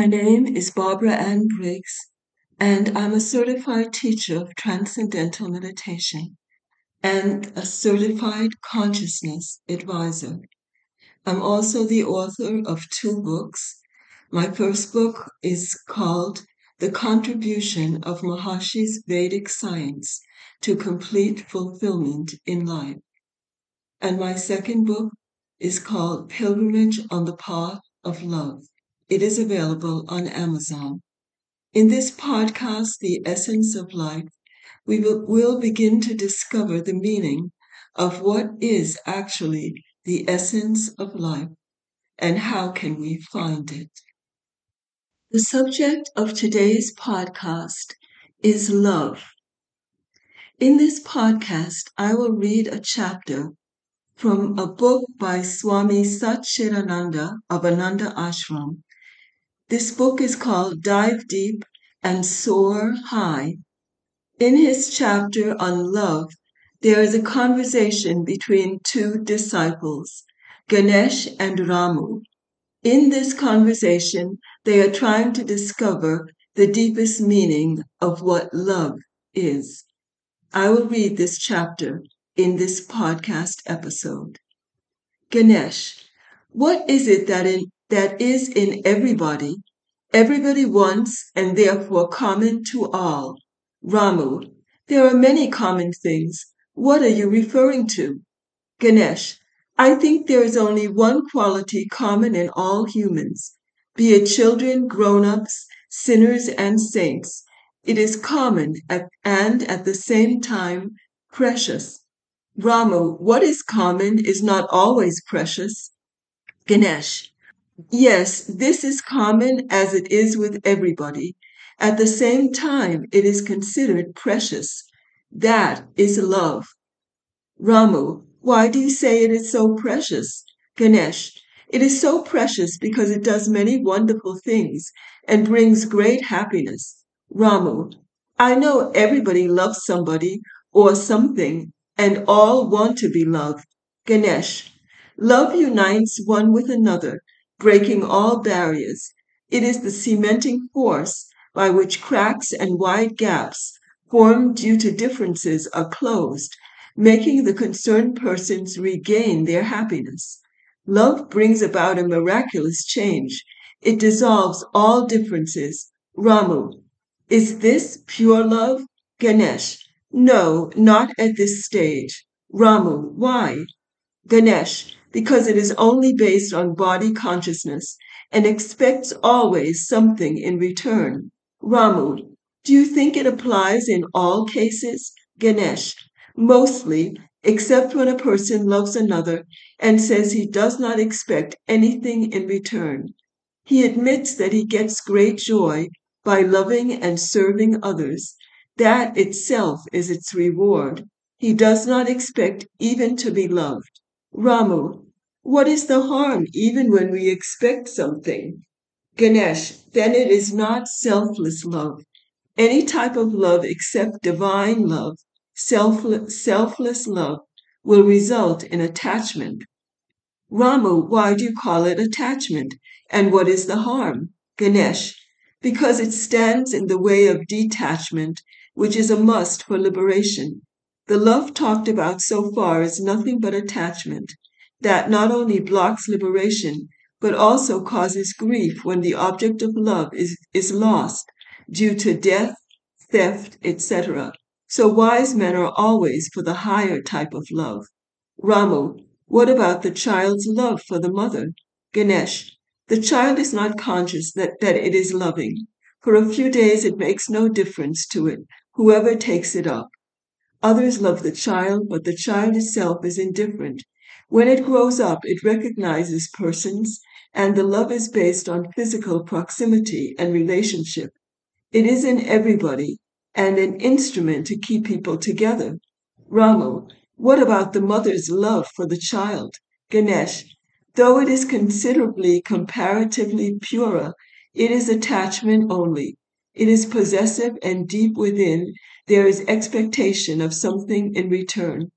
My name is Barbara Ann Briggs, and I'm a certified teacher of transcendental meditation and a certified consciousness advisor. I'm also the author of two books. My first book is called The Contribution of Maharishi's Vedic Science to Complete Fulfillment in Life. And my second book is called Pilgrimage on the Path of Love. It is available on Amazon. In this podcast, The Essence of Life, we will, begin to discover the meaning of what is actually the essence of life and how can we find it. The subject of today's podcast is love. In this podcast, I will read a chapter from a book by Swami Satchidananda of Ananda Ashram this book is called Dive Deep and Soar High. In his chapter on love, there is a conversation between two disciples, Ganesh and Ramu. In this conversation, they are trying to discover the deepest meaning of what love is. I will read this chapter in this podcast episode. Ganesh, what is it that in, that is in everybody, everybody wants and therefore common to all. Ramu, there are many common things. What are you referring to? Ganesh, I think there is only one quality common in all humans, be it children, grown-ups, sinners, and saints. It is common at, and at the same time precious. Ramu, what is common is not always precious. Ganesh, Yes, this is common as it is with everybody. At the same time, it is considered precious. That is love. Ramu, why do you say it is so precious? Ganesh, it is so precious because it does many wonderful things and brings great happiness. Ramu, I know everybody loves somebody or something and all want to be loved. Ganesh, love unites one with another breaking all barriers. It is the cementing force by which cracks and wide gaps formed due to differences are closed, making the concerned persons regain their happiness. Love brings about a miraculous change. It dissolves all differences. Ramu, is this pure love? Ganesh, no, not at this stage. Ramu, why? Ganesh, because it is only based on body consciousness and expects always something in return. Ramu, do you think it applies in all cases? Ganesh, mostly, except when a person loves another and says he does not expect anything in return. He admits that he gets great joy by loving and serving others. That itself is its reward. He does not expect even to be loved. Ramu, what is the harm even when we expect something? Ganesh, then it is not selfless love. Any type of love except divine love, selfless, selfless love, will result in attachment. Ramu, why do you call it attachment? And what is the harm? Ganesh, because it stands in the way of detachment, which is a must for liberation. The love talked about so far is nothing but attachment that not only blocks liberation, but also causes grief when the object of love is, is lost due to death, theft, etc. So wise men are always for the higher type of love. Ramu, what about the child's love for the mother? Ganesh, the child is not conscious that, that it is loving. For a few days it makes no difference to it, whoever takes it up. Others love the child, but the child itself is indifferent. When it grows up, it recognizes persons, and the love is based on physical proximity and relationship. It is in everybody and an instrument to keep people together. Ramu, what about the mother's love for the child? Ganesh, though it is considerably comparatively purer, it is attachment only. It is possessive and deep within there is expectation of something in return.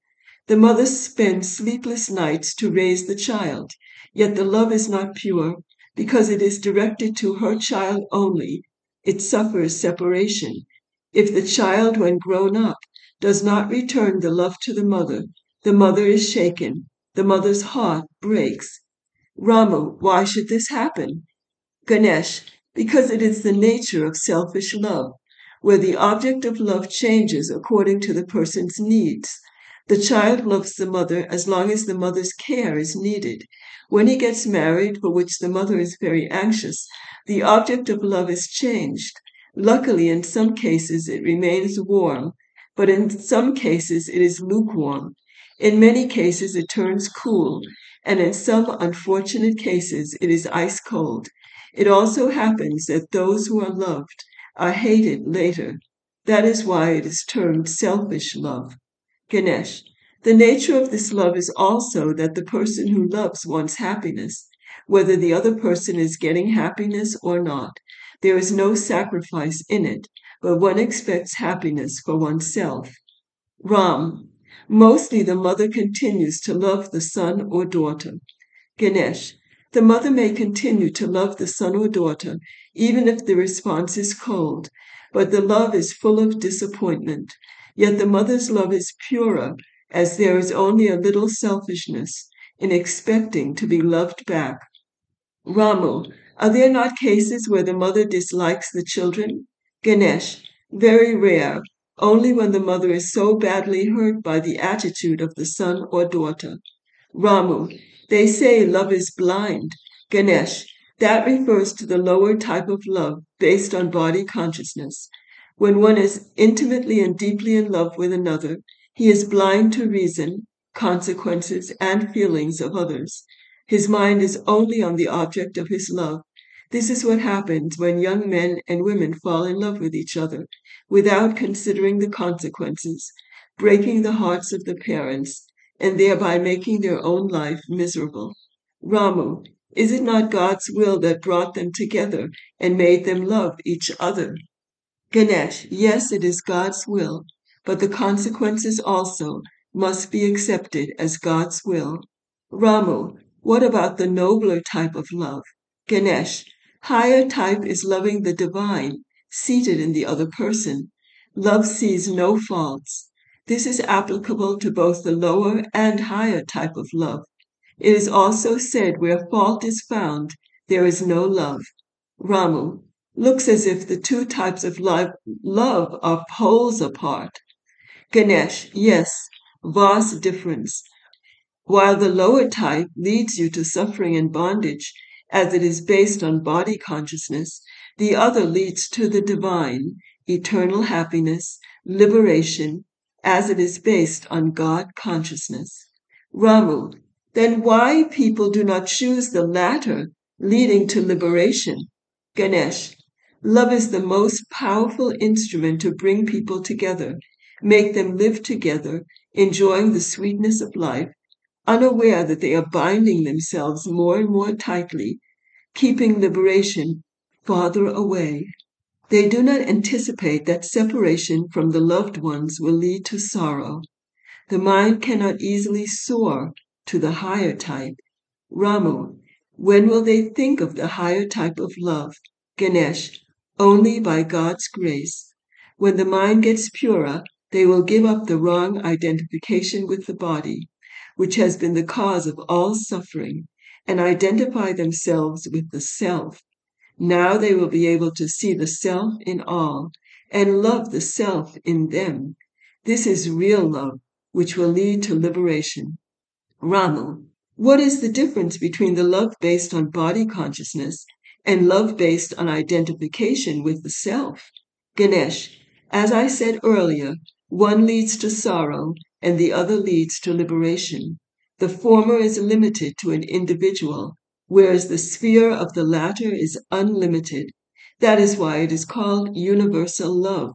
The mother spends sleepless nights to raise the child, yet the love is not pure. because it is directed to her child only, it suffers separation. If the child, when grown up, does not return the love to the mother, the mother is shaken, the mother's heart breaks. Rama, why should this happen? Ganesh, because it is the nature of selfish love, where the object of love changes according to the person's needs. The child loves the mother as long as the mother's care is needed. When he gets married, for which the mother is very anxious, the object of love is changed. Luckily, in some cases, it remains warm, but in some cases, it is lukewarm. In many cases, it turns cool, and in some unfortunate cases, it is ice cold. It also happens that those who are loved are hated later. That is why it is termed selfish love. Ganesh, the nature of this love is also that the person who loves wants happiness, whether the other person is getting happiness or not. There is no sacrifice in it, but one expects happiness for oneself. Ram, mostly the mother continues to love the son or daughter. Ganesh, the mother may continue to love the son or daughter even if the response is cold, but the love is full of disappointment. Yet the mother's love is purer, as there is only a little selfishness in expecting to be loved back. Ramu, are there not cases where the mother dislikes the children? Ganesh, very rare, only when the mother is so badly hurt by the attitude of the son or daughter. Ramu, they say love is blind. Ganesh, that refers to the lower type of love based on body consciousness. When one is intimately and deeply in love with another, he is blind to reason, consequences, and feelings of others. His mind is only on the object of his love. This is what happens when young men and women fall in love with each other without considering the consequences, breaking the hearts of the parents, and thereby making their own life miserable. Ramu, is it not God's will that brought them together and made them love each other? Ganesh, yes, it is God's will, but the consequences also must be accepted as God's will. Ramu, what about the nobler type of love? Ganesh, higher type is loving the divine, seated in the other person. Love sees no faults. This is applicable to both the lower and higher type of love. It is also said where fault is found, there is no love. Ramu looks as if the two types of love, love are poles apart. Ganesh, yes, vast difference. While the lower type leads you to suffering and bondage, as it is based on body consciousness, the other leads to the divine, eternal happiness, liberation, as it is based on God consciousness. Ramu, then why people do not choose the latter, leading to liberation? Ganesh, love is the most powerful instrument to bring people together, make them live together, enjoying the sweetness of life, unaware that they are binding themselves more and more tightly, keeping liberation farther away. They do not anticipate that separation from the loved ones will lead to sorrow. The mind cannot easily soar to the higher type. Ramu, when will they think of the higher type of love? Ganesh, only by God's grace. When the mind gets purer, they will give up the wrong identification with the body, which has been the cause of all suffering, and identify themselves with the self. Now they will be able to see the self in all and love the self in them. This is real love, which will lead to liberation. Ramu, what is the difference between the love based on body consciousness and love based on identification with the self? Ganesh, as I said earlier, one leads to sorrow and the other leads to liberation. The former is limited to an individual, whereas the sphere of the latter is unlimited. That is why it is called universal love.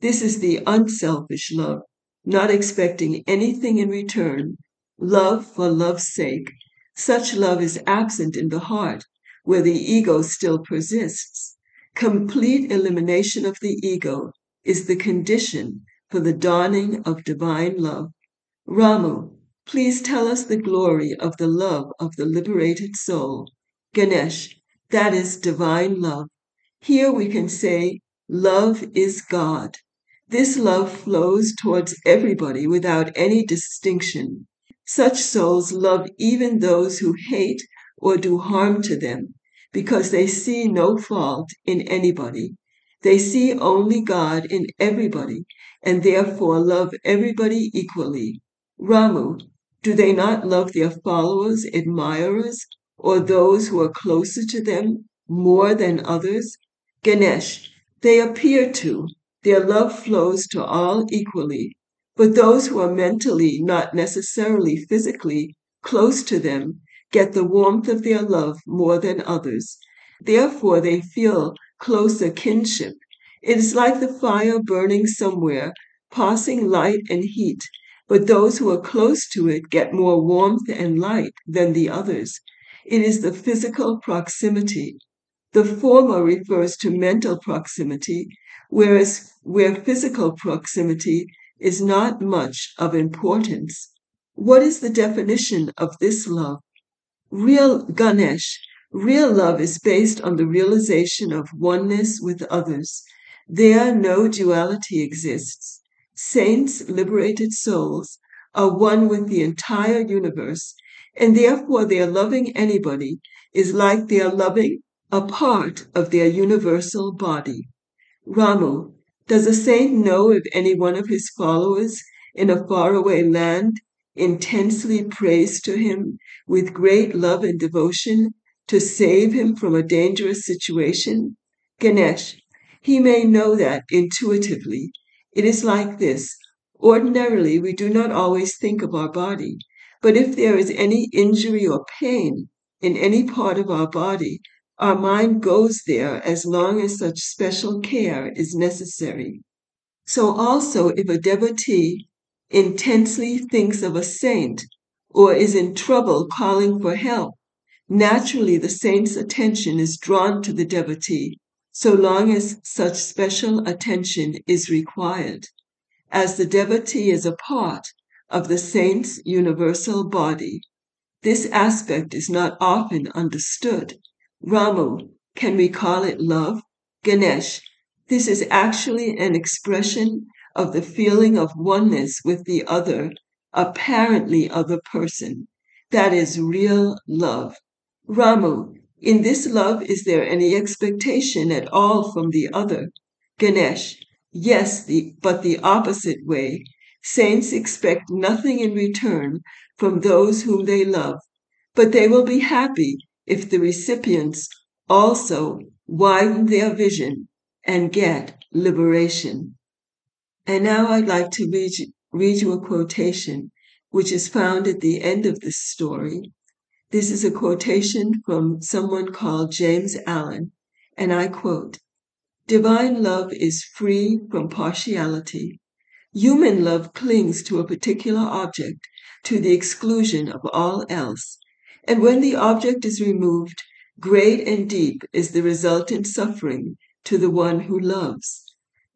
This is the unselfish love, not expecting anything in return love for love's sake. Such love is absent in the heart, where the ego still persists. Complete elimination of the ego is the condition for the dawning of divine love. Ramu, please tell us the glory of the love of the liberated soul. Ganesh, That is divine love. Here we can say, love is God. This love flows towards everybody without any distinction. Such souls love even those who hate or do harm to them because they see no fault in anybody. They see only God in everybody and therefore love everybody equally. Ramu, do they not love their followers, admirers, or those who are closer to them more than others? Ganesh, they appear to. Their love flows to all equally. But those who are mentally, not necessarily physically, close to them get the warmth of their love more than others. Therefore, they feel closer kinship. It is like the fire burning somewhere, passing light and heat, but those who are close to it get more warmth and light than the others. It is the physical proximity. The former refers to mental proximity, whereas where physical proximity is not much of importance. What is the definition of this love? Real Ganesh, real love is based on the realization of oneness with others. There no duality exists. Saints, liberated souls, are one with the entire universe, and therefore their loving anybody is like their loving a part of their universal body. Ramu, does a saint know if any one of his followers in a faraway land intensely prays to him with great love and devotion to save him from a dangerous situation? Ganesh, he may know that intuitively it is like this. Ordinarily, we do not always think of our body, but if there is any injury or pain in any part of our body, our mind goes there as long as such special care is necessary. So, also, if a devotee intensely thinks of a saint or is in trouble calling for help, naturally the saint's attention is drawn to the devotee so long as such special attention is required, as the devotee is a part of the saint's universal body. This aspect is not often understood. Ramu, can we call it love? Ganesh, this is actually an expression of the feeling of oneness with the other, apparently other person. That is real love. Ramu, in this love, is there any expectation at all from the other? Ganesh, yes, the, but the opposite way. Saints expect nothing in return from those whom they love, but they will be happy if the recipients also widen their vision and get liberation. And now I'd like to read, read you a quotation which is found at the end of this story this is a quotation from someone called James Allen, and I quote Divine love is free from partiality. Human love clings to a particular object to the exclusion of all else, and when the object is removed, great and deep is the resultant suffering to the one who loves.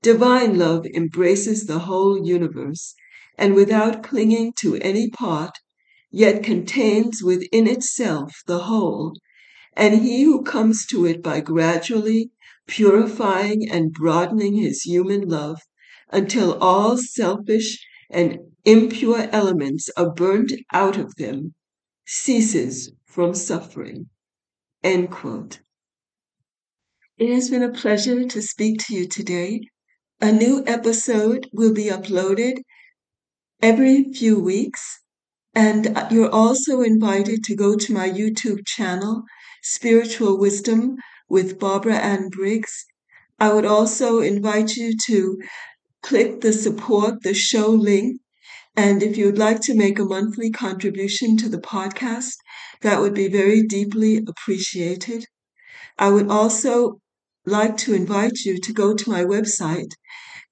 Divine love embraces the whole universe, and without clinging to any part, yet contains within itself the whole, and he who comes to it by gradually purifying and broadening his human love until all selfish and impure elements are burned out of them, ceases from suffering. End quote. It has been a pleasure to speak to you today. A new episode will be uploaded every few weeks and you're also invited to go to my YouTube channel, Spiritual Wisdom with Barbara Ann Briggs. I would also invite you to click the support the show link. And if you'd like to make a monthly contribution to the podcast, that would be very deeply appreciated. I would also like to invite you to go to my website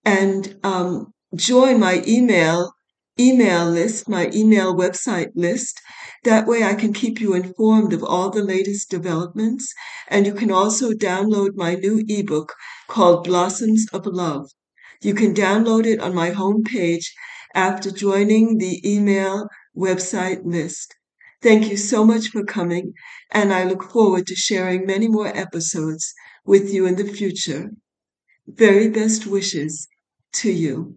and um, join my email email list, my email website list. That way I can keep you informed of all the latest developments. And you can also download my new ebook called Blossoms of Love. You can download it on my homepage after joining the email website list. Thank you so much for coming, and I look forward to sharing many more episodes with you in the future. Very best wishes to you.